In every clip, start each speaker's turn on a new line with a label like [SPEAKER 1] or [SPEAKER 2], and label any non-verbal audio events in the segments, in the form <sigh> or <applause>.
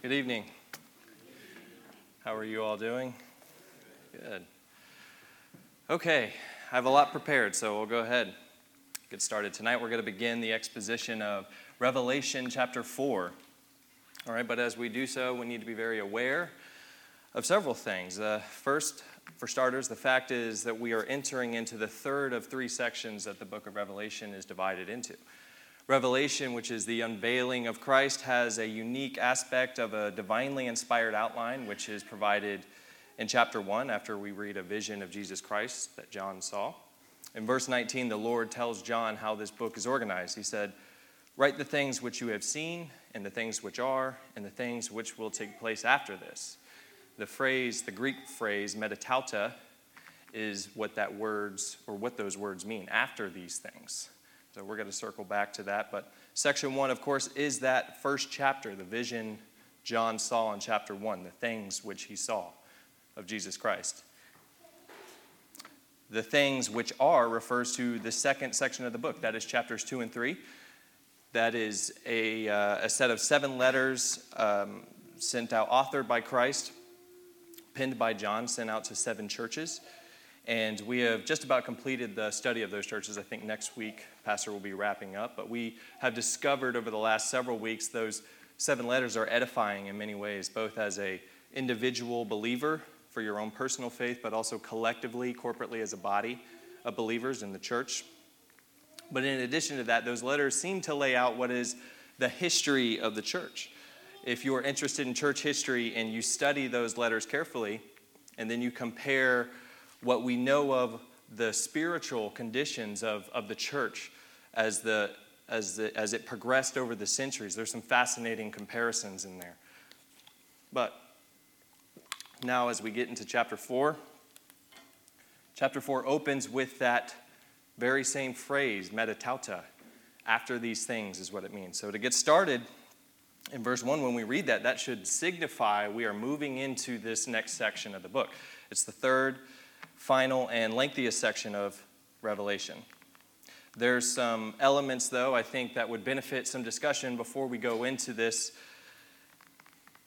[SPEAKER 1] Good evening. How are you all doing? Good. Okay, I have a lot prepared, so we'll go ahead get started. Tonight we're going to begin the exposition of Revelation chapter 4. All right, but as we do so, we need to be very aware of several things. Uh, first, for starters, the fact is that we are entering into the third of three sections that the book of Revelation is divided into. Revelation, which is the unveiling of Christ, has a unique aspect of a divinely inspired outline, which is provided in chapter 1 after we read a vision of Jesus Christ that John saw. In verse 19, the Lord tells John how this book is organized. He said, Write the things which you have seen, and the things which are, and the things which will take place after this. The phrase, the Greek phrase, metatauta, is what that words, or what those words mean, after these things. So we're going to circle back to that. But section one, of course, is that first chapter, the vision John saw in chapter one, the things which he saw of Jesus Christ. The things which are refers to the second section of the book, that is chapters two and three. That is a, uh, a set of seven letters um, sent out, authored by Christ, penned by John, sent out to seven churches. And we have just about completed the study of those churches. I think next week, Pastor will be wrapping up. But we have discovered over the last several weeks those seven letters are edifying in many ways, both as a individual believer for your own personal faith, but also collectively, corporately as a body of believers in the church. But in addition to that, those letters seem to lay out what is the history of the church. If you are interested in church history and you study those letters carefully, and then you compare what we know of the spiritual conditions of, of the church as, the, as, the, as it progressed over the centuries. There's some fascinating comparisons in there. But now, as we get into chapter 4, chapter 4 opens with that very same phrase, metatauta. After these things is what it means. So, to get started, in verse 1, when we read that, that should signify we are moving into this next section of the book. It's the third final and lengthiest section of Revelation. There's some elements, though, I think that would benefit some discussion before we go into this.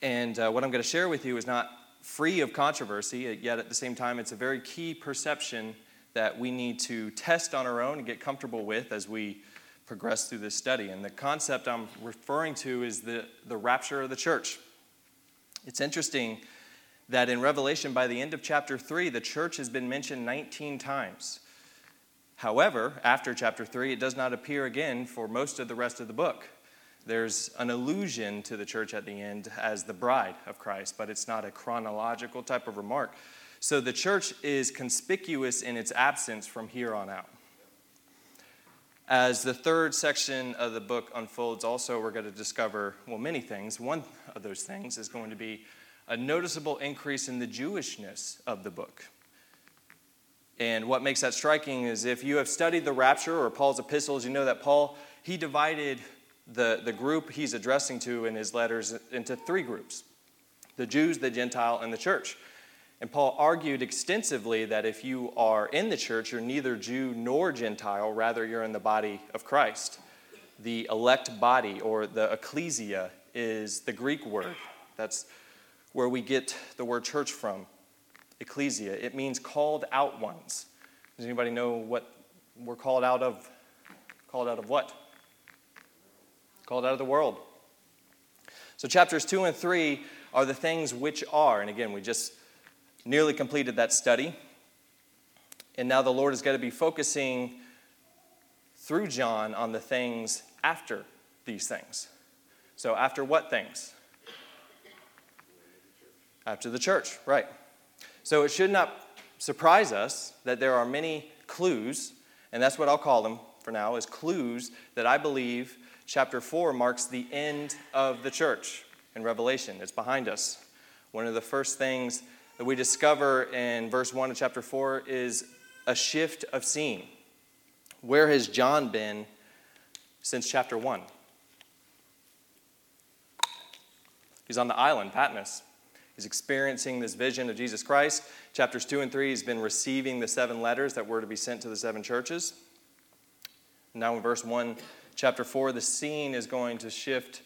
[SPEAKER 1] And uh, what I'm going to share with you is not free of controversy, yet at the same time, it's a very key perception that we need to test on our own and get comfortable with as we progress through this study. And the concept I'm referring to is the, the rapture of the church. It's interesting that in Revelation, by the end of chapter 3, the church has been mentioned 19 times. However, after chapter 3, it does not appear again for most of the rest of the book. There's an allusion to the church at the end as the bride of Christ, but it's not a chronological type of remark. So the church is conspicuous in its absence from here on out. As the third section of the book unfolds, also, we're going to discover, well, many things. One of those things is going to be a noticeable increase in the Jewishness of the book. And what makes that striking is if you have studied the rapture or Paul's epistles, you know that Paul, he divided the, the group he's addressing to in his letters into three groups the Jews, the Gentile, and the church. And Paul argued extensively that if you are in the church, you're neither Jew nor Gentile, rather, you're in the body of Christ. The elect body, or the ecclesia, is the Greek word. That's where we get the word church from, ecclesia. It means called out ones. Does anybody know what we're called out of? Called out of what? Called out of the world. So, chapters two and three are the things which are. And again, we just nearly completed that study. And now the Lord is going to be focusing through John on the things after these things. So, after what things? After the church, right. So it should not surprise us that there are many clues, and that's what I'll call them for now, is clues that I believe chapter 4 marks the end of the church in Revelation. It's behind us. One of the first things that we discover in verse 1 of chapter 4 is a shift of scene. Where has John been since chapter 1? He's on the island, Patmos. He's experiencing this vision of Jesus Christ. Chapters 2 and 3, he's been receiving the seven letters that were to be sent to the seven churches. Now, in verse 1, chapter 4, the scene is going to shift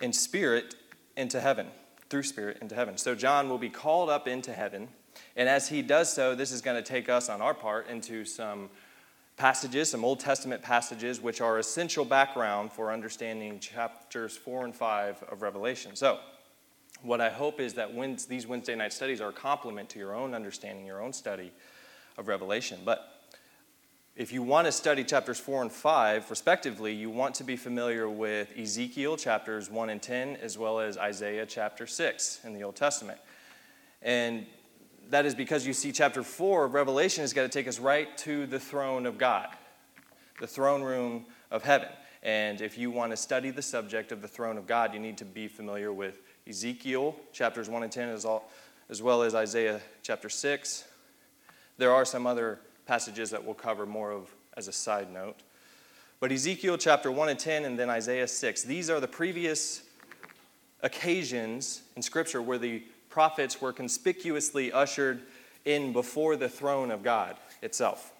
[SPEAKER 1] in spirit into heaven, through Spirit into heaven. So John will be called up into heaven. And as he does so, this is going to take us on our part into some passages, some Old Testament passages, which are essential background for understanding chapters 4 and 5 of Revelation. So, what I hope is that these Wednesday night studies are a complement to your own understanding, your own study of Revelation. But if you want to study chapters 4 and 5, respectively, you want to be familiar with Ezekiel chapters 1 and 10, as well as Isaiah chapter 6 in the Old Testament. And that is because you see, chapter 4 of Revelation has got to take us right to the throne of God, the throne room of heaven. And if you want to study the subject of the throne of God, you need to be familiar with Ezekiel chapters 1 and 10, as, all, as well as Isaiah chapter 6. There are some other passages that we'll cover more of as a side note. But Ezekiel chapter 1 and 10, and then Isaiah 6, these are the previous occasions in Scripture where the prophets were conspicuously ushered in before the throne of God itself.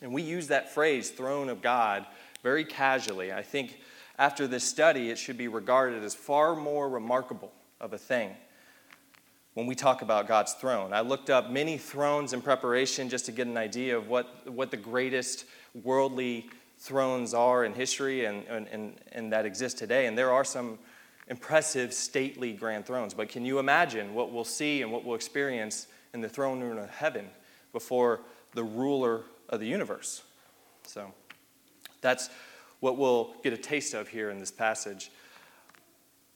[SPEAKER 1] And we use that phrase, throne of God, very casually. I think after this study, it should be regarded as far more remarkable of a thing when we talk about God's throne. I looked up many thrones in preparation just to get an idea of what, what the greatest worldly thrones are in history and, and, and, that exist today. And there are some impressive, stately grand thrones. But can you imagine what we'll see and what we'll experience in the throne room of heaven before the ruler of the universe? So that's what we'll get a taste of here in this passage.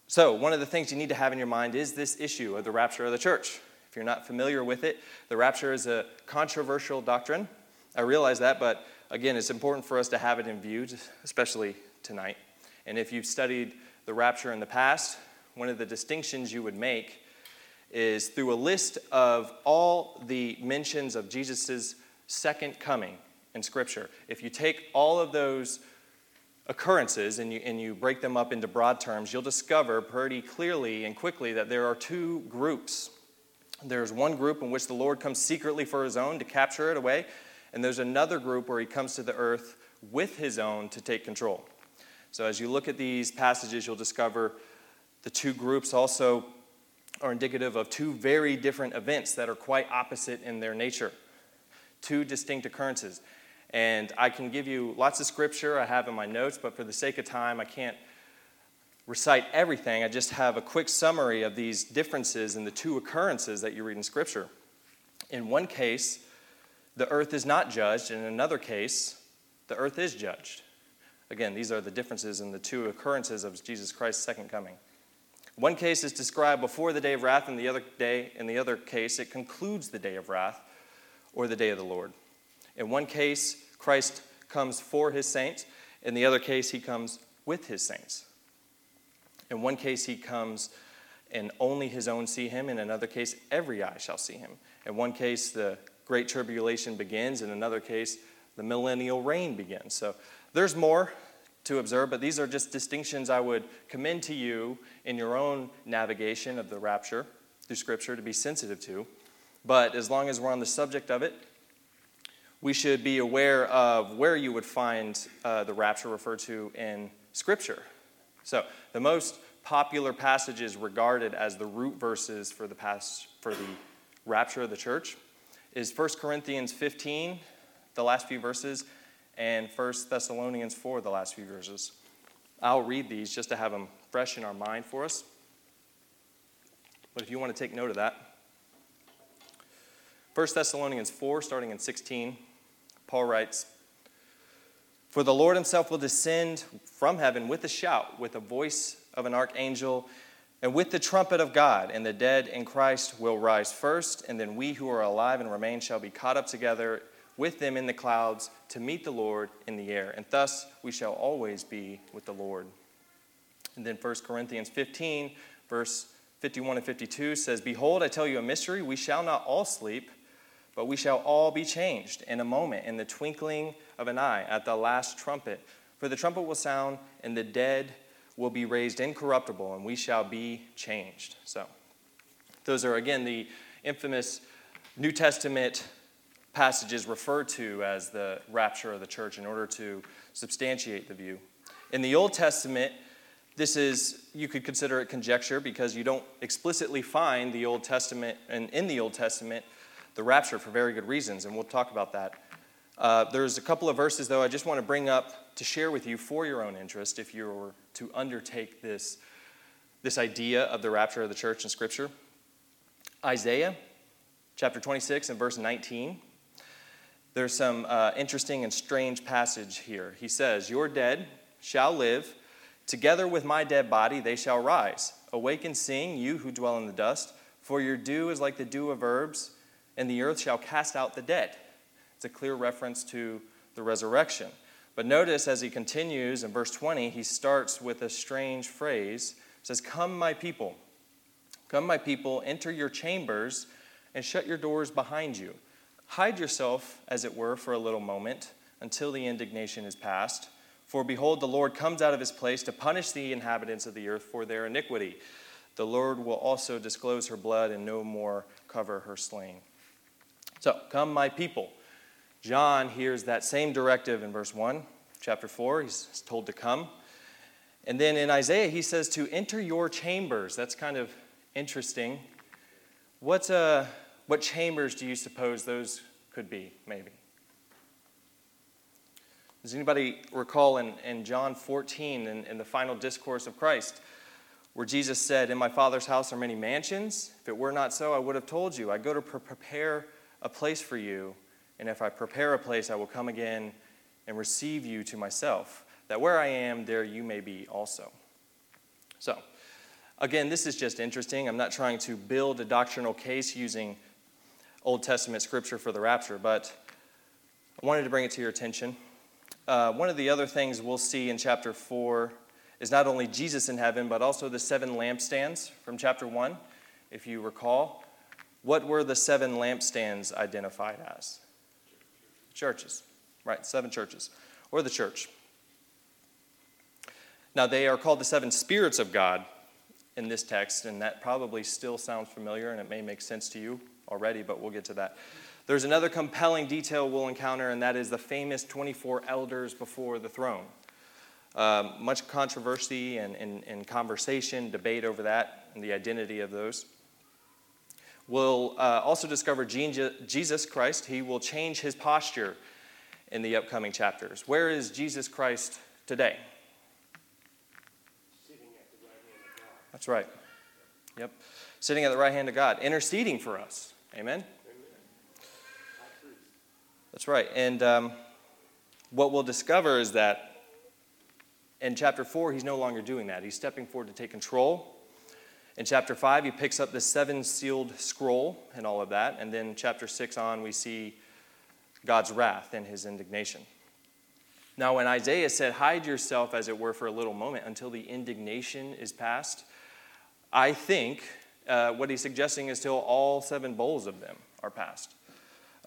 [SPEAKER 1] So, one of the things you need to have in your mind is this issue of the rapture of the church. If you're not familiar with it, the rapture is a controversial doctrine. I realize that, but again, it's important for us to have it in view, especially tonight. And if you've studied the rapture in the past, one of the distinctions you would make is through a list of all the mentions of Jesus' second coming in Scripture. If you take all of those occurrences and you, and you break them up into broad terms, you'll discover pretty clearly and quickly that there are two groups. There's one group in which the Lord comes secretly for his own to capture it away, and there's another group where he comes to the earth with his own to take control. So, as you look at these passages, you'll discover the two groups also are indicative of two very different events that are quite opposite in their nature. Two distinct occurrences. And I can give you lots of scripture I have in my notes, but for the sake of time, I can't recite everything. I just have a quick summary of these differences in the two occurrences that you read in scripture. In one case, the earth is not judged, and in another case, the earth is judged. Again, these are the differences in the two occurrences of Jesus Christ's second coming. One case is described before the day of wrath, and the other day, in the other case, it concludes the day of wrath or the day of the Lord. In one case, Christ comes for his saints. In the other case, he comes with his saints. In one case, he comes and only his own see him. In another case, every eye shall see him. In one case, the great tribulation begins. In another case, the millennial reign begins. So there's more to observe, but these are just distinctions I would commend to you in your own navigation of the rapture through Scripture to be sensitive to. But as long as we're on the subject of it, we should be aware of where you would find uh, the rapture referred to in Scripture. So, the most popular passages regarded as the root verses for the, past, for the rapture of the church is 1 Corinthians 15, the last few verses, and 1 Thessalonians 4, the last few verses. I'll read these just to have them fresh in our mind for us. But if you want to take note of that, 1 Thessalonians 4, starting in 16, Paul writes, For the Lord himself will descend from heaven with a shout, with the voice of an archangel, and with the trumpet of God, and the dead in Christ will rise first, and then we who are alive and remain shall be caught up together with them in the clouds to meet the Lord in the air. And thus we shall always be with the Lord. And then 1 Corinthians 15, verse 51 and 52 says, Behold, I tell you a mystery. We shall not all sleep, but we shall all be changed in a moment, in the twinkling of an eye, at the last trumpet. For the trumpet will sound, and the dead will be raised incorruptible, and we shall be changed. So, those are again the infamous New Testament passages referred to as the rapture of the church in order to substantiate the view. In the Old Testament, this is, you could consider it conjecture because you don't explicitly find the Old Testament and in the Old Testament the rapture for very good reasons, and we'll talk about that. Uh, there's a couple of verses, though, I just want to bring up to share with you for your own interest if you were to undertake this, this idea of the rapture of the church in Scripture. Isaiah chapter 26 and verse 19. There's some uh, interesting and strange passage here. He says, Your dead shall live, together with my dead body they shall rise. Awake and sing, you who dwell in the dust, for your dew is like the dew of herbs, and the earth shall cast out the dead. It's a clear reference to the resurrection. But notice as he continues in verse 20, he starts with a strange phrase. It says, Come, my people. Come, my people, enter your chambers and shut your doors behind you. Hide yourself, as it were, for a little moment until the indignation is past. For behold, the Lord comes out of his place to punish the inhabitants of the earth for their iniquity. The Lord will also disclose her blood and no more cover her slain. So, come, my people. John hears that same directive in verse 1, chapter 4. He's told to come. And then in Isaiah, he says to enter your chambers. That's kind of interesting. What's a, uh, what chambers do you suppose those could be, maybe? Does anybody recall in, in John 14, in, in the final discourse of Christ, where Jesus said, In my Father's house are many mansions? If it were not so, I would have told you. I go to pre- prepare a place for you, and if I prepare a place, I will come again and receive you to myself, that where I am, there you may be also. So, again, this is just interesting. I'm not trying to build a doctrinal case using Old Testament scripture for the rapture, but I wanted to bring it to your attention. Uh, one of the other things we'll see in chapter 4 is not only Jesus in heaven, but also the seven lampstands from chapter 1. If you recall, what were the seven lampstands identified as? Churches, right? Seven churches, or the church. Now, they are called the seven spirits of God in this text, and that probably still sounds familiar and it may make sense to you already, but we'll get to that. There's another compelling detail we'll encounter, and that is the famous 24 elders before the throne. Um, much controversy and, and, and, conversation, debate over that, and the identity of those. We'll uh, also discover Jesus Christ. He will change his posture in the upcoming chapters. Where is Jesus Christ today? Sitting at the right hand. That's right. Yep. Sitting at the right hand of God, interceding for us. Amen? That's right. And um, what we'll discover is that in chapter 4, he's no longer doing that. He's stepping forward to take control. In chapter 5, he picks up the seven sealed scroll and all of that. And then chapter 6 on, we see God's wrath and his indignation. Now, when Isaiah said, Hide yourself, as it were, for a little moment until the indignation is past, I think uh, what he's suggesting is till all seven bowls of them are passed.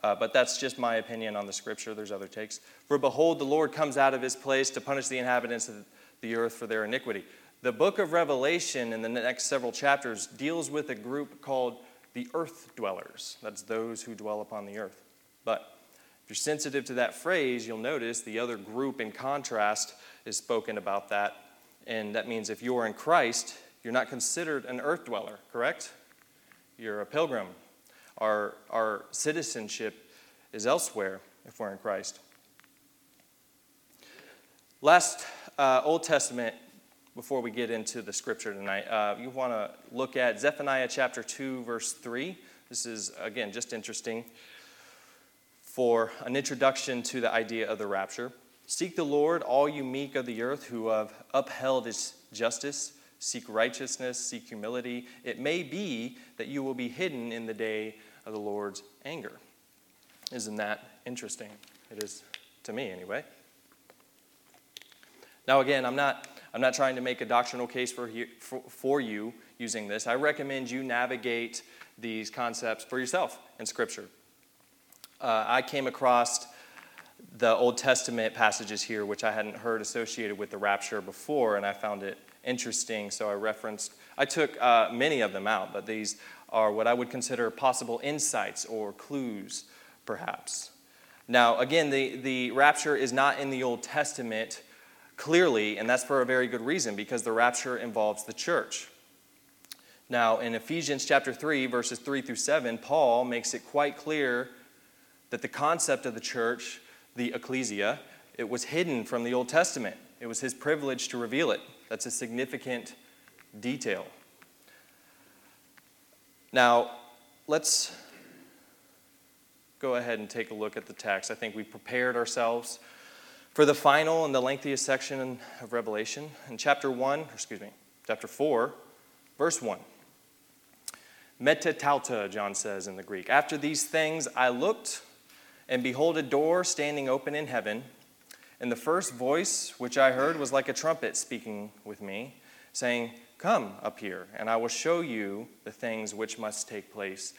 [SPEAKER 1] Uh, but that's just my opinion on the scripture. There's other takes. For behold, the Lord comes out of his place to punish the inhabitants of the earth for their iniquity. The book of Revelation, in the next several chapters, deals with a group called the earth dwellers. That's those who dwell upon the earth. But if you're sensitive to that phrase, you'll notice the other group in contrast is spoken about that. And that means if you're in Christ, you're not considered an earth dweller, correct? You're a pilgrim. Our, our citizenship is elsewhere if we're in Christ. Last uh, Old Testament, before we get into the scripture tonight, uh, you want to look at Zephaniah chapter 2, verse 3. This is, again, just interesting for an introduction to the idea of the rapture. Seek the Lord, all you meek of the earth who have upheld his justice seek righteousness, seek humility. It may be that you will be hidden in the day of the Lord's anger. Isn't that interesting? It is to me, anyway. Now, again, I'm not, I'm not trying to make a doctrinal case for, for, for you using this. I recommend you navigate these concepts for yourself in Scripture. Uh, I came across the Old Testament passages here, which I hadn't heard associated with the rapture before, and I found it interesting, so I referenced, I took uh, many of them out, but these are what I would consider possible insights or clues, perhaps. Now, again, the, the rapture is not in the Old Testament clearly, and that's for a very good reason because the rapture involves the church. Now, in Ephesians chapter 3, verses 3 through 7, Paul makes it quite clear that the concept of the church, the ecclesia, it was hidden from the Old Testament. It was his privilege to reveal it. That's a significant detail. Now, let's go ahead and take a look at the text. I think we prepared ourselves for the final and the lengthiest section of Revelation. In chapter 1, excuse me, chapter 4, verse 1. Meta Metatauta, John says in the Greek. After these things I looked, and behold, a door standing open in heaven. And the first voice which I heard was like a trumpet speaking with me, saying, Come up here, and I will show you the things which must take place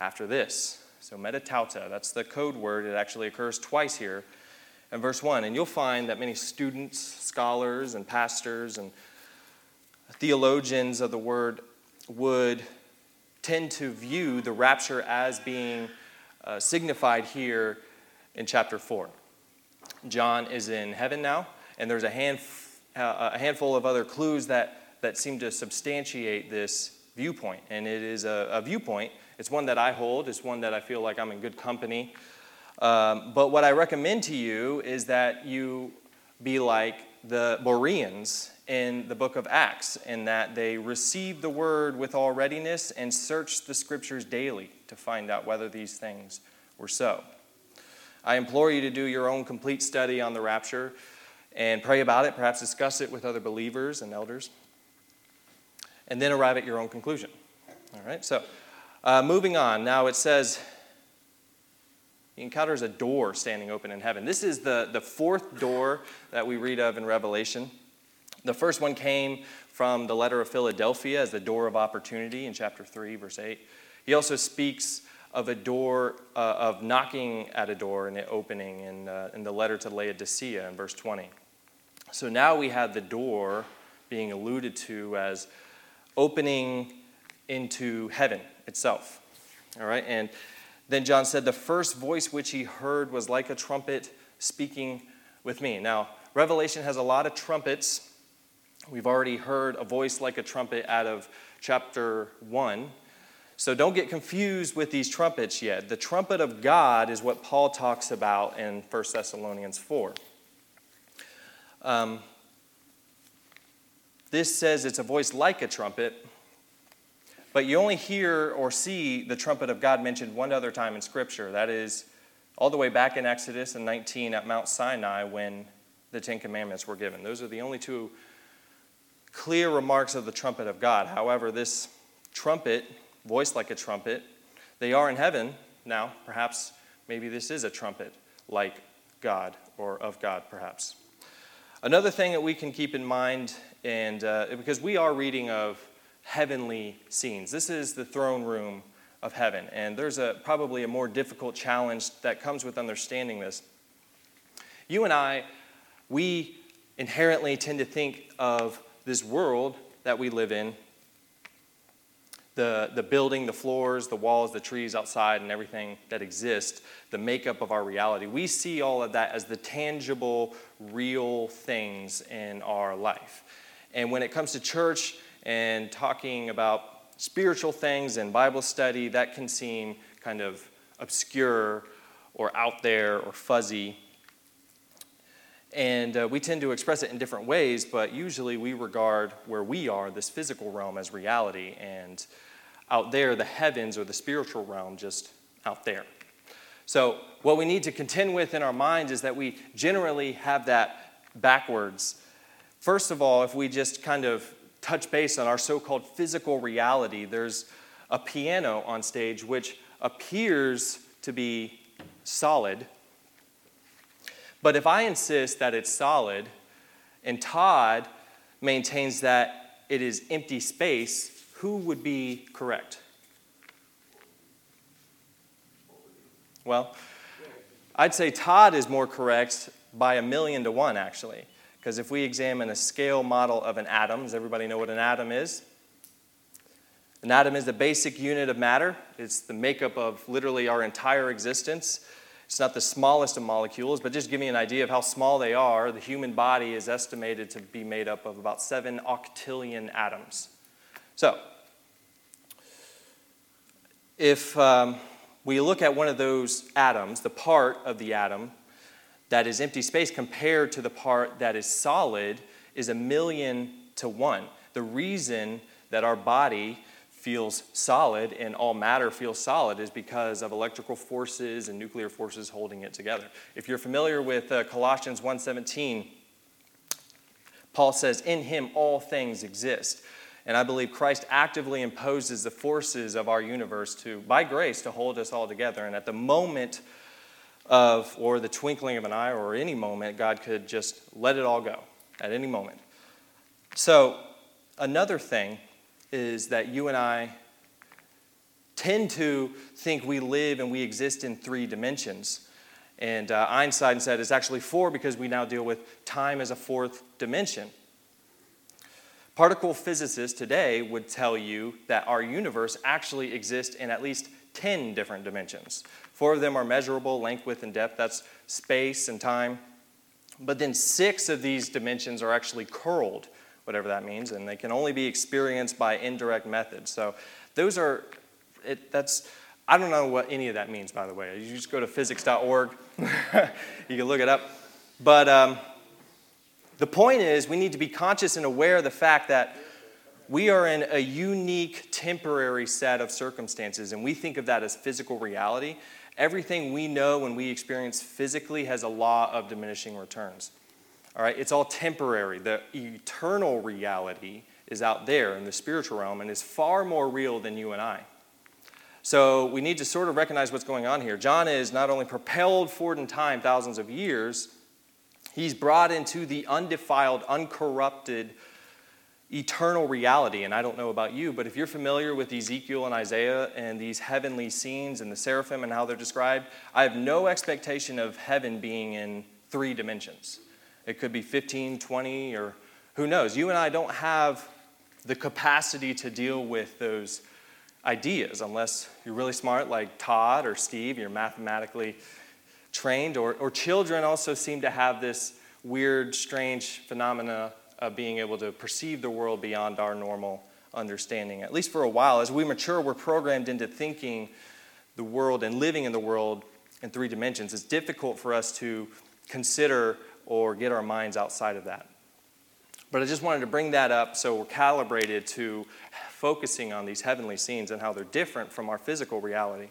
[SPEAKER 1] after this. So, meta metatauta, that's the code word. It actually occurs twice here in verse 1. And you'll find that many students, scholars, and pastors and theologians of the word would tend to view the rapture as being uh, signified here in chapter 4. John is in heaven now, and there's a, hand, uh, a handful of other clues that, that seem to substantiate this viewpoint. And it is a, a, viewpoint, it's one that I hold, it's one that I feel like I'm in good company. Um, but what I recommend to you is that you be like the Bereans in the book of Acts, in that they received the word with all readiness and searched the scriptures daily to find out whether these things were so. I implore you to do your own complete study on the rapture and pray about it, perhaps discuss it with other believers and elders, and then arrive at your own conclusion. All right, so uh, moving on. Now it says, he encounters a door standing open in heaven. This is the, the fourth door that we read of in Revelation. The first one came from the letter of Philadelphia as the door of opportunity in chapter 3, verse 8. He also speaks of a door, uh, of knocking at a door and it opening in, uh, in the letter to Laodicea in verse 20. So now we have the door being alluded to as opening into heaven itself. All right, and then John said, The first voice which he heard was like a trumpet speaking with me. Now, Revelation has a lot of trumpets. We've already heard a voice like a trumpet out of chapter 1. So don't get confused with these trumpets yet. The trumpet of God is what Paul talks about in 1 Thessalonians 4. Um, this says it's a voice like a trumpet, but you only hear or see the trumpet of God mentioned one other time in Scripture. That is all the way back in Exodus and 19 at Mount Sinai when the Ten Commandments were given. Those are the only two clear remarks of the trumpet of God. However, this trumpet voice like a trumpet. They are in heaven now. Perhaps maybe this is a trumpet like God or of God, perhaps. Another thing that we can keep in mind, and uh, because we are reading of heavenly scenes, this is the throne room of heaven, and there's a probably a more difficult challenge that comes with understanding this. You and I, we inherently tend to think of this world that we live in the, the building, the floors, the walls, the trees outside, and everything that exists, the makeup of our reality. We see all of that as the tangible, real things in our life. And when it comes to church and talking about spiritual things and Bible study, that can seem kind of obscure or out there or fuzzy. And uh, we tend to express it in different ways, but usually we regard where we are, this physical realm, as reality. And out there, the heavens or the spiritual realm just out there. So, what we need to contend with in our minds is that we generally have that backwards. First of all, if we just kind of touch base on our so called physical reality, there's a piano on stage which appears to be solid. But if I insist that it's solid and Todd maintains that it is empty space, who would be correct? Well, I'd say Todd is more correct by a million to one, actually. Because if we examine a scale model of an atom, does everybody know what an atom is? An atom is the basic unit of matter, it's the makeup of literally our entire existence. It's not the smallest of molecules, but just give me an idea of how small they are. The human body is estimated to be made up of about seven octillion atoms. So, if um, we look at one of those atoms, the part of the atom that is empty space compared to the part that is solid is a million to one. The reason that our body feels solid and all matter feels solid is because of electrical forces and nuclear forces holding it together. If you're familiar with uh, Colossians 1:17, Paul says, "In him all things exist." And I believe Christ actively imposes the forces of our universe to by grace to hold us all together. And at the moment of or the twinkling of an eye or any moment, God could just let it all go at any moment. So, another thing is that you and I tend to think we live and we exist in three dimensions. And uh, Einstein said it's actually four because we now deal with time as a fourth dimension. Particle physicists today would tell you that our universe actually exists in at least 10 different dimensions. Four of them are measurable length, width, and depth. That's space and time. But then six of these dimensions are actually curled whatever that means, and they can only be experienced by indirect methods. So those are, it, that's, I don't know what any of that means, by the way. You just go to physics.org, <laughs> you can look it up. But um, the point is, we need to be conscious and aware of the fact that we are in a unique temporary set of circumstances, and we think of that as physical reality. Everything we know and we experience physically has a law of diminishing returns. All right, it's all temporary. The eternal reality is out there in the spiritual realm and is far more real than you and I. So we need to sort of recognize what's going on here. John is not only propelled forward in time thousands of years, he's brought into the undefiled, uncorrupted, eternal reality. And I don't know about you, but if you're familiar with Ezekiel and Isaiah and these heavenly scenes and the seraphim and how they're described, I have no expectation of heaven being in three dimensions. It could be 15, 20, or who knows. You and I don't have the capacity to deal with those ideas unless you're really smart, like Todd or Steve, you're mathematically trained, or, or children also seem to have this weird, strange phenomena of being able to perceive the world beyond our normal understanding. At least for a while, as we mature, we're programmed into thinking the world and living in the world in three dimensions. It's difficult for us to consider or get our minds outside of that. But I just wanted to bring that up so we're calibrated to focusing on these heavenly scenes and how they're different from our physical reality.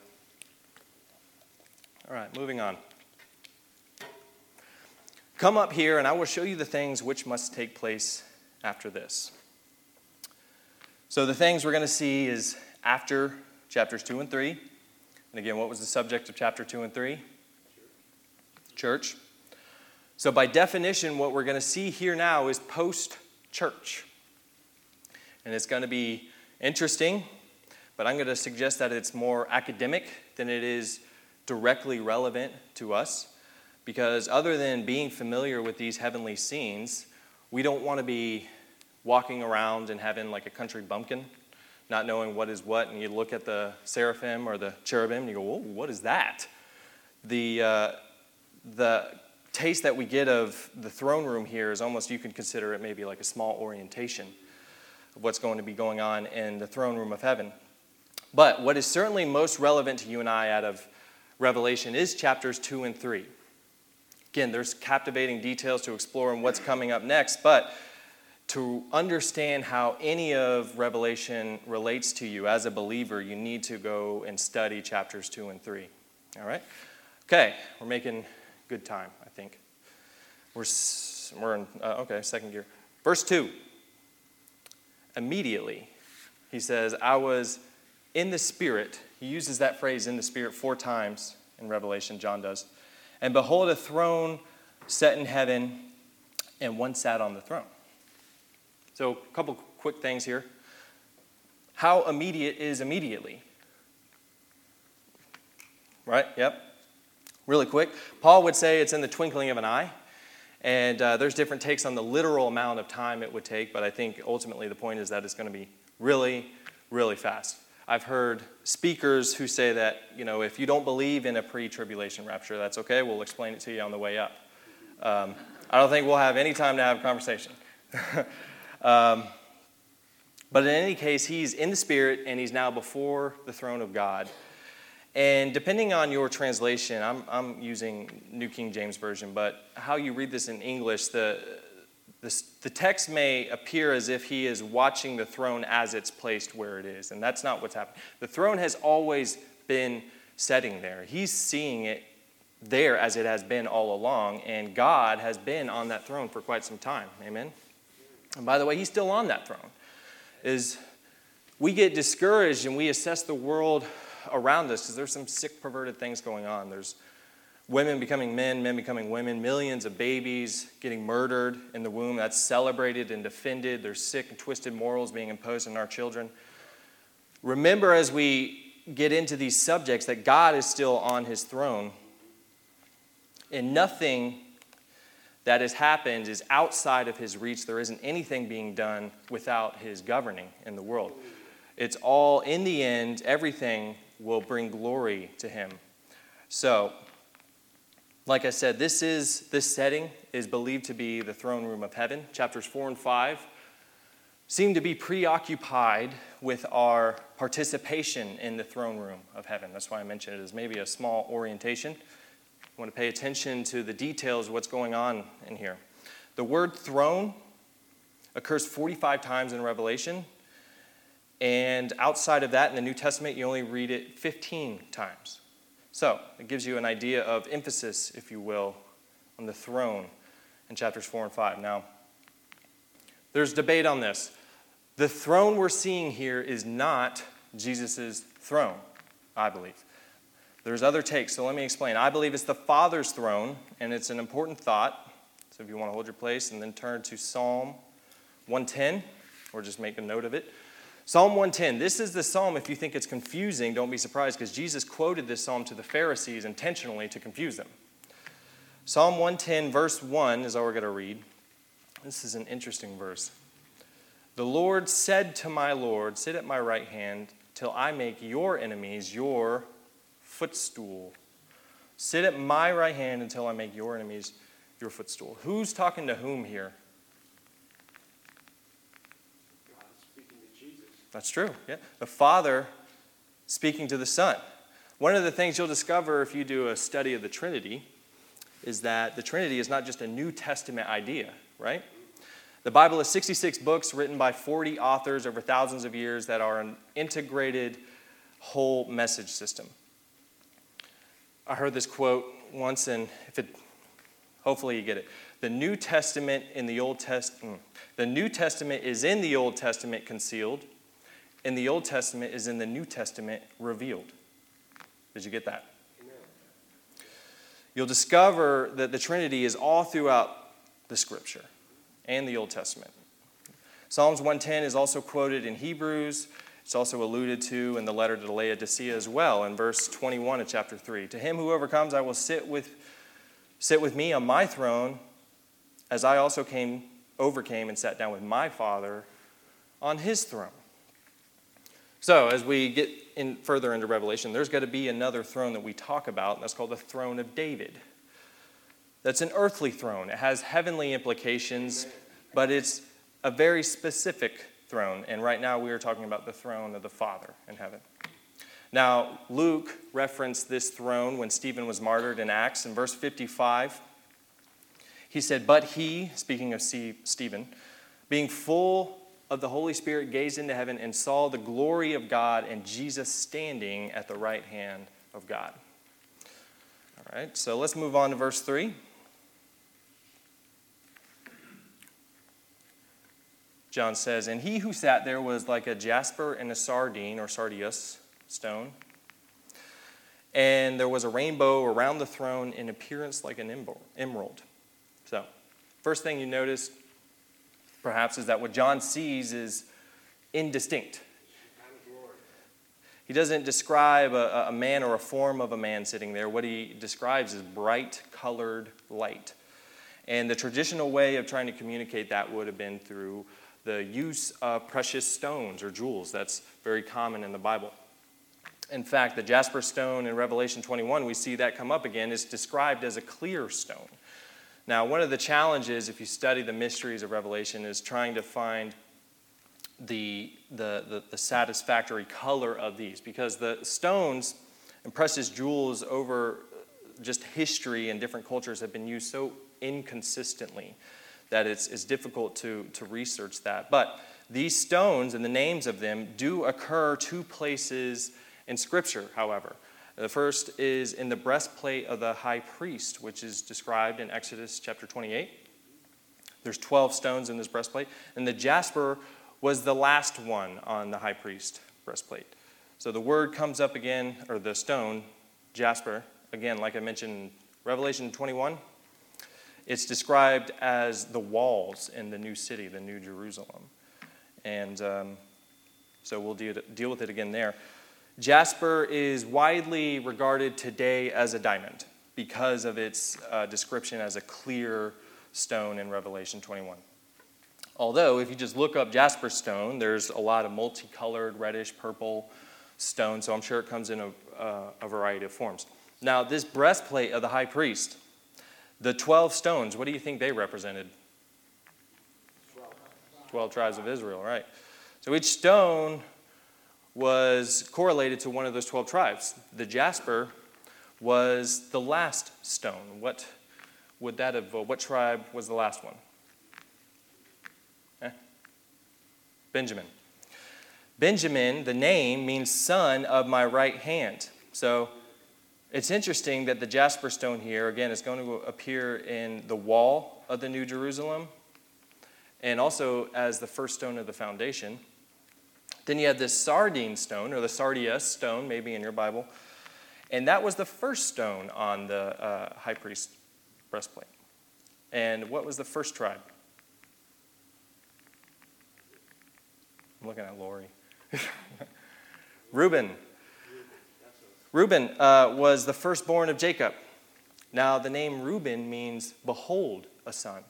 [SPEAKER 1] All right, moving on. Come up here, and I will show you the things which must take place after this. So, the things we're going to see is after chapters 2 and 3. And again, what was the subject of chapter 2 and 3? Church. So, by definition, what we're going to see here now is post church. And it's going to be interesting, but I'm going to suggest that it's more academic than it is directly relevant to us. Because other than being familiar with these heavenly scenes, we don't want to be walking around and having like a country bumpkin, not knowing what is what. And you look at the seraphim or the cherubim and you go, Whoa, what is that? The, uh, the taste that we get of the throne room here is almost, you could consider it maybe like a small orientation of what's going to be going on in the throne room of heaven. But what is certainly most relevant to you and I out of Revelation is chapters 2 and 3. Again, there's captivating details to explore and what's coming up next, but to understand how any of Revelation relates to you as a believer, you need to go and study chapters 2 and 3. All right? Okay, we're making good time. I think. We're, we're in, uh, okay, second gear. Verse 2. Immediately, he says, I was in the Spirit. He uses that phrase in the Spirit four times in Revelation, John does. And behold, a throne set in heaven, and one sat on the throne. So, a couple quick things here. How immediate is immediately? Right? Yep. Really quick. Paul would say it's in the twinkling of an eye. And uh, there's different takes on the literal amount of time it would take, but I think ultimately the point is that it's going to be really, really fast. I've heard speakers who say that, you know, if you don't believe in a pre tribulation rapture, that's okay. We'll explain it to you on the way up. Um, I don't think we'll have any time to have a conversation. <laughs> um, but in any case, he's in the Spirit and he's now before the throne of God. And depending on your translation, I'm, I'm using New King James Version, but how you read this in English, the, the, the text may appear as if he is watching the throne as it's placed where it is, and that's not what's happening. The throne has always been setting there. He's seeing it there as it has been all along, and God has been on that throne for quite some time. Amen. And by the way, he's still on that throne. Is we get discouraged and we assess the world around us because there's some sick, perverted things going on. There's women becoming men, men becoming women, millions of babies getting murdered in the womb. That's celebrated and defended. There's sick and twisted morals being imposed on our children. Remember, as we get into these subjects, that God is still on his throne, and nothing that has happened is outside of his reach. There isn't anything being done without his governing in the world. It's all, in the end, everything will bring glory to him. So, like I said, this is this setting is believed to be the throne room of heaven. Chapters 4 and 5 seem to be preoccupied with our participation in the throne room of heaven. That's why I mentioned it as maybe a small orientation. I want to pay attention to the details of what's going on in here. The word throne occurs 45 times in Revelation, and outside of that in the New Testament, you only read it 15 times. So it gives you an idea of emphasis, if you will, on the throne in chapters 4 and 5. Now, there's debate on this. The throne we're seeing here is not Jesus' throne, I believe. There's other takes, so let me explain. I believe it's the Father's throne, and it's an important thought. So if you want to hold your place and then turn to Psalm 110, or just make a note of it. Psalm 110. This is the psalm, if you think it's confusing, don't be surprised because Jesus quoted this psalm to the Pharisees intentionally to confuse them. Psalm 110, verse 1 is all we're going to read. This is an interesting verse. The Lord said to my Lord, Sit at my right hand till I make your enemies your footstool. Sit at my right hand until I make your enemies your footstool. Who's talking to whom here? That's true. Yeah. The Father speaking to the Son. One of the things you'll discover if you do a study of the Trinity is that the Trinity is not just a New Testament idea, right? The Bible is 66 books written by 40 authors over thousands of years that are an integrated whole message system. I heard this quote once, and if it, hopefully you get it. The New Testament in the Old Testament, mm, the New Testament is in the Old Testament concealed, in the Old Testament is in the New Testament revealed. Did you get that? Amen. You'll discover that the Trinity is all throughout the Scripture and the Old Testament. Psalms 110 is also quoted in Hebrews. It's also alluded to in the letter to Laodicea as well in verse 21 of chapter 3. To him who overcomes, I will sit with, sit with me on my throne, as I also came, overcame and sat down with my Father on his throne. So, as we get in further into Revelation, there's got to be another throne that we talk about, and that's called the throne of David. That's an earthly throne. It has heavenly implications, but it's a very specific throne. And right now we are talking about the throne of the Father in heaven. Now, Luke referenced this throne when Stephen was martyred in Acts. In verse 55, he said, But he, speaking of Stephen, being full of the Holy Spirit gazed into heaven and saw the glory of God and Jesus standing at the right hand of God. All right, so let's move on to verse 3. John says, And he who sat there was like a jasper and a sardine or sardius stone. And there was a rainbow around the throne in appearance like an emerald. So, first thing you notice perhaps, is that what John sees is indistinct. He doesn't describe a, a, man or a form of a man sitting there. What he describes is bright colored light. And the traditional way of trying to communicate that would have been through the use of precious stones or jewels. That's very common in the Bible. In fact, the jasper stone in Revelation 21, we see that come up again, is described as a clear stone. Now, one of the challenges, if you study the mysteries of Revelation, is trying to find the, the, the, the satisfactory color of these, because the stones and precious jewels over just history and different cultures have been used so inconsistently that it's, it's difficult to, to research that. But these stones and the names of them do occur two places in Scripture, however. The first is in the breastplate of the high priest, which is described in Exodus chapter 28. There's 12 stones in this breastplate, and the jasper was the last one on the high priest breastplate. So the word comes up again, or the stone, jasper, again, like I mentioned, Revelation 21. It's described as the walls in the new city, the new Jerusalem. And um, so we'll deal, deal with it again there. Jasper is widely regarded today as a diamond because of its uh, description as a clear stone in Revelation 21. Although, if you just look up jasper stone, there's a lot of multicolored reddish purple stone, so I'm sure it comes in a, uh, a variety of forms. Now, this breastplate of the high priest, the 12 stones, what do you think they represented? 12 tribes of Israel, right? So each stone was correlated to one of those 12 tribes. The jasper was the last stone. What would that have, uh, what tribe was the last one? Eh? Benjamin. Benjamin, the name, means son of my right hand. So it's interesting that the jasper stone here, again, is going to appear in the wall of the New Jerusalem and also as the first stone of the foundation. Then you had this sardine stone, or the sardius stone, maybe in your Bible. And that was the first stone on the uh, high priest breastplate. And what was the first tribe? I'm looking at Lori. <laughs> Reuben. Reuben uh, was the firstborn of Jacob. Now, the name Reuben means behold a son.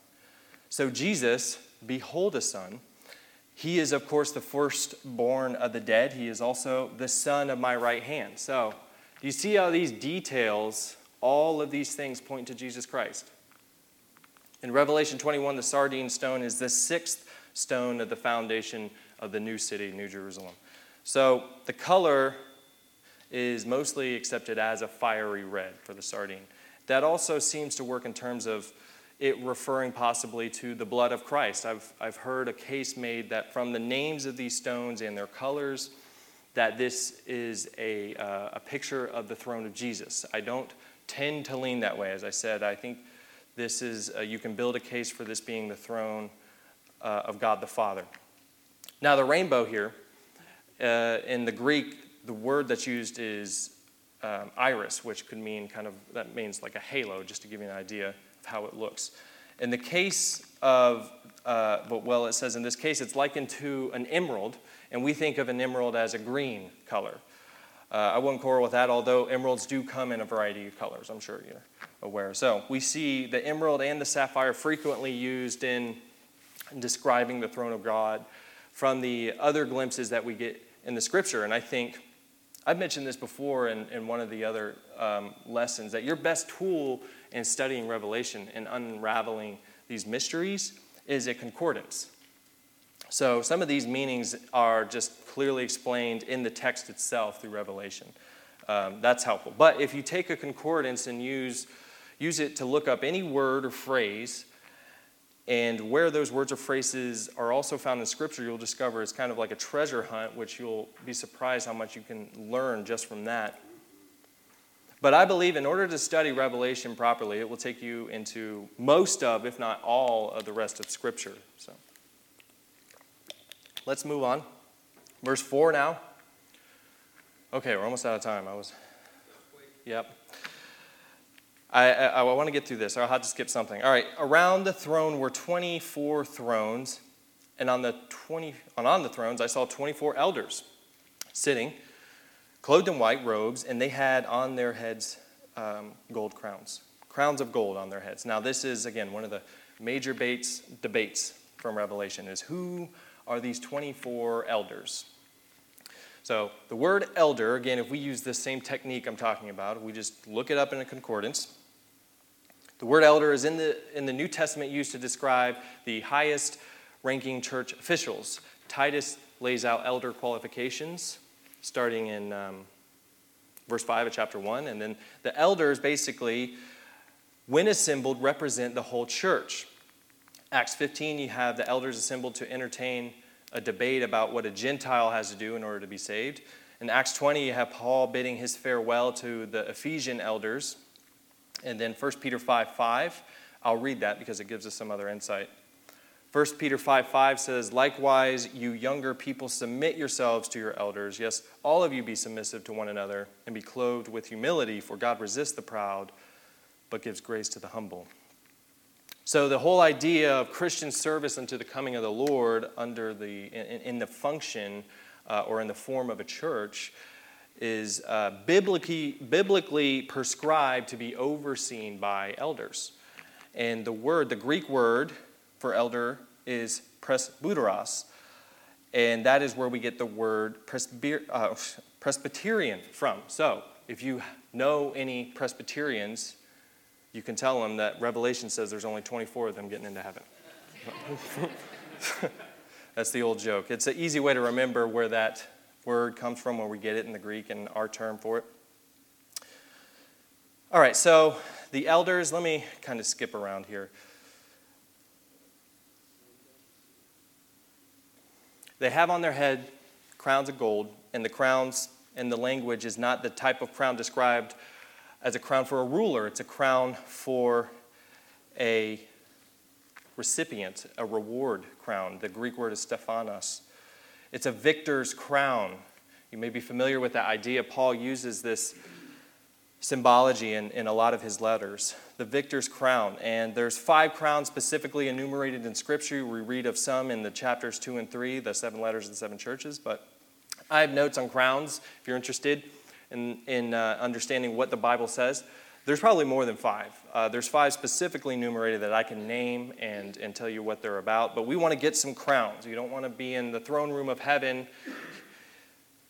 [SPEAKER 1] So, Jesus, behold a son, he is, of course, the firstborn of the dead. He is also the son of my right hand. So, do you see how these details, all of these things point to Jesus Christ? In Revelation 21, the sardine stone is the sixth stone of the foundation of the new city, New Jerusalem. So, the color is mostly accepted as a fiery red for the sardine. That also seems to work in terms of it referring possibly to the blood of Christ. I've, I've heard a case made that from the names of these stones and their colors, that this is a, uh, a picture of the throne of Jesus. I don't tend to lean that way. As I said, I think this is, uh, you can build a case for this being the throne uh, of God the Father. Now, the rainbow here, uh, in the Greek, the word that's used is um, iris, which could mean kind of, that means like a halo, just to give you an idea how it looks. In the case of, uh, well, it says in this case, it's likened to an emerald, and we think of an emerald as a green color. Uh, I wouldn't quarrel with that, although emeralds do come in a variety of colors, I'm sure you're aware. So we see the emerald and the sapphire frequently used in describing the throne of God from the other glimpses that we get in the scripture. And I think I've mentioned this before in, in one of the other um, lessons that your best tool in studying Revelation and unraveling these mysteries is a concordance. So some of these meanings are just clearly explained in the text itself through Revelation. Um, that's helpful. But if you take a concordance and use, use it to look up any word or phrase, and where those words or phrases are also found in Scripture, you'll discover it's kind of like a treasure hunt, which you'll be surprised how much you can learn just from that. But I believe in order to study Revelation properly, it will take you into most of, if not all, of the rest of Scripture. So let's move on. Verse 4 now. Okay, we're almost out of time. I was. Yep. I, I, I want to get through this. I'll have to skip something. All right. Around the throne were 24 thrones, and on the 20, on the thrones I saw 24 elders sitting clothed in white robes, and they had on their heads um, gold crowns, crowns of gold on their heads. Now, this is, again, one of the major baits, debates from Revelation is who are these 24 elders. So, the word elder, again, if we use the same technique I'm talking about, we just look it up in a concordance. The word elder is in the, in the New Testament used to describe the highest ranking church officials. Titus lays out elder qualifications starting in um, verse 5 of chapter 1. And then the elders basically, when assembled, represent the whole church. Acts 15, you have the elders assembled to entertain a debate about what a Gentile has to do in order to be saved. In Acts 20, you have Paul bidding his farewell to the Ephesian elders. And then 1 Peter 5 5, I'll read that because it gives us some other insight. 1 Peter 5 5 says, Likewise, you younger people, submit yourselves to your elders. Yes, all of you be submissive to one another and be clothed with humility, for God resists the proud, but gives grace to the humble. So, the whole idea of Christian service unto the coming of the Lord under the, in, in the function uh, or in the form of a church is uh, biblically, biblically prescribed to be overseen by elders. And the word, the Greek word, for elder is presbyteros, and that is where we get the word uh, Presbyterian from. So, if you know any Presbyterians, you can tell them that Revelation says there's only 24 of them getting into heaven. <laughs> That's the old joke. It's an easy way to remember where that word comes from, where we get it in the Greek and our term for it. All right, so the elders, let me kind of skip around here. They have on their head crowns of gold, and the crowns in the language is not the type of crown described as a crown for a ruler, it's a crown for a recipient, a reward crown. The Greek word is stephanos. It's a victor's crown. You may be familiar with that idea. Paul uses this symbology in, in a lot of his letters the victor's crown and there's five crowns specifically enumerated in scripture we read of some in the chapters 2 and 3 the seven letters of the seven churches but i have notes on crowns if you're interested in, in uh, understanding what the bible says there's probably more than five uh, there's five specifically enumerated that i can name and, and tell you what they're about but we want to get some crowns you don't want to be in the throne room of heaven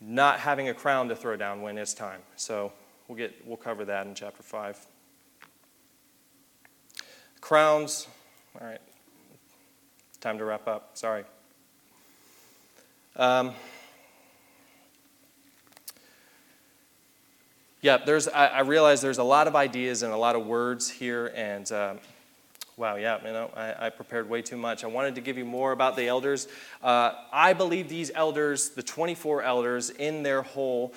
[SPEAKER 1] not having a crown to throw down when it's time so We'll, get, we'll cover that in chapter 5. Crowns. All right. Time to wrap up. Sorry. Um, yeah, there's, I, I, realize there's a lot of ideas and a lot of words here, and um, wow, yeah, you know, I, I, prepared way too much. I wanted to give you more about the elders. Uh, I believe these elders, the 24 elders, in their whole,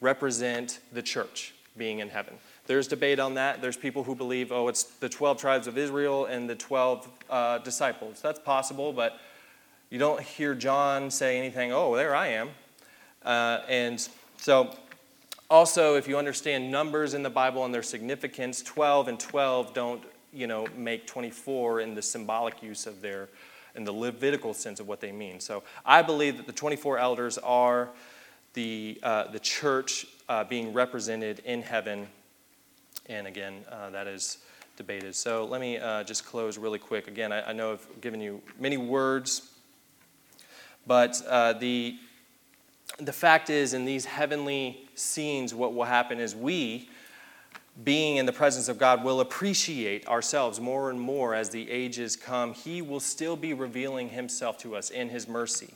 [SPEAKER 1] represent the church being in heaven. There's debate on that. There's people who believe, oh, it's the 12 tribes of Israel and the 12 uh, disciples. That's possible, but you don't hear John say anything, oh, there I am. Uh, and so, also, if you understand numbers in the Bible and their significance, 12 and 12 don't, you know, make 24 in the symbolic use of their, in the Levitical sense of what they mean. So, I believe that the 24 elders are the, uh, the church uh, being represented in heaven. And again, uh, that is debated. So let me uh, just close really quick. Again, I, I, know I've given you many words, but uh, the, the fact is, in these heavenly scenes, what will happen is we, being in the presence of God, will appreciate ourselves more and more as the ages come. He will still be revealing Himself to us in His mercy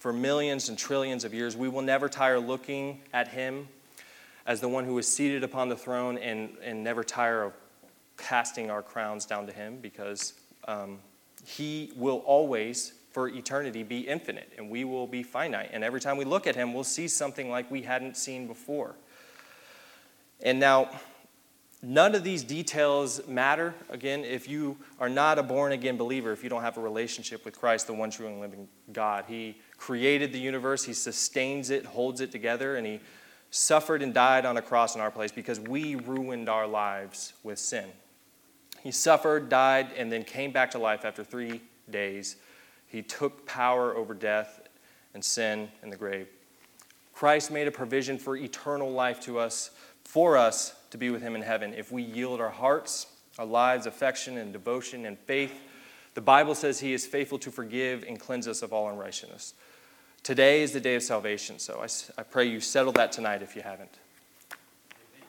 [SPEAKER 1] for millions and trillions of years. We will never tire looking at him as the one who is seated upon the throne and, and never tire of casting our crowns down to him because um, he will always, for eternity, be infinite and we will be finite. And every time we look at him, we'll see something like we hadn't seen before. And now, None of these details matter. Again, if you are not a born again believer, if you don't have a relationship with Christ, the one true and living God, He created the universe, He sustains it, holds it together, and He suffered and died on a cross in our place because we ruined our lives with sin. He suffered, died, and then came back to life after three days. He took power over death and sin and the grave. Christ made a provision for eternal life to us, for us to be with Him in heaven if we yield our hearts, our lives, affection, and devotion and faith The Bible says He is faithful to forgive and cleanse us of all unrighteousness. Today is the day of salvation, so I, I pray you settle that tonight if you haven't.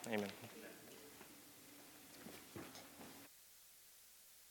[SPEAKER 1] Amen.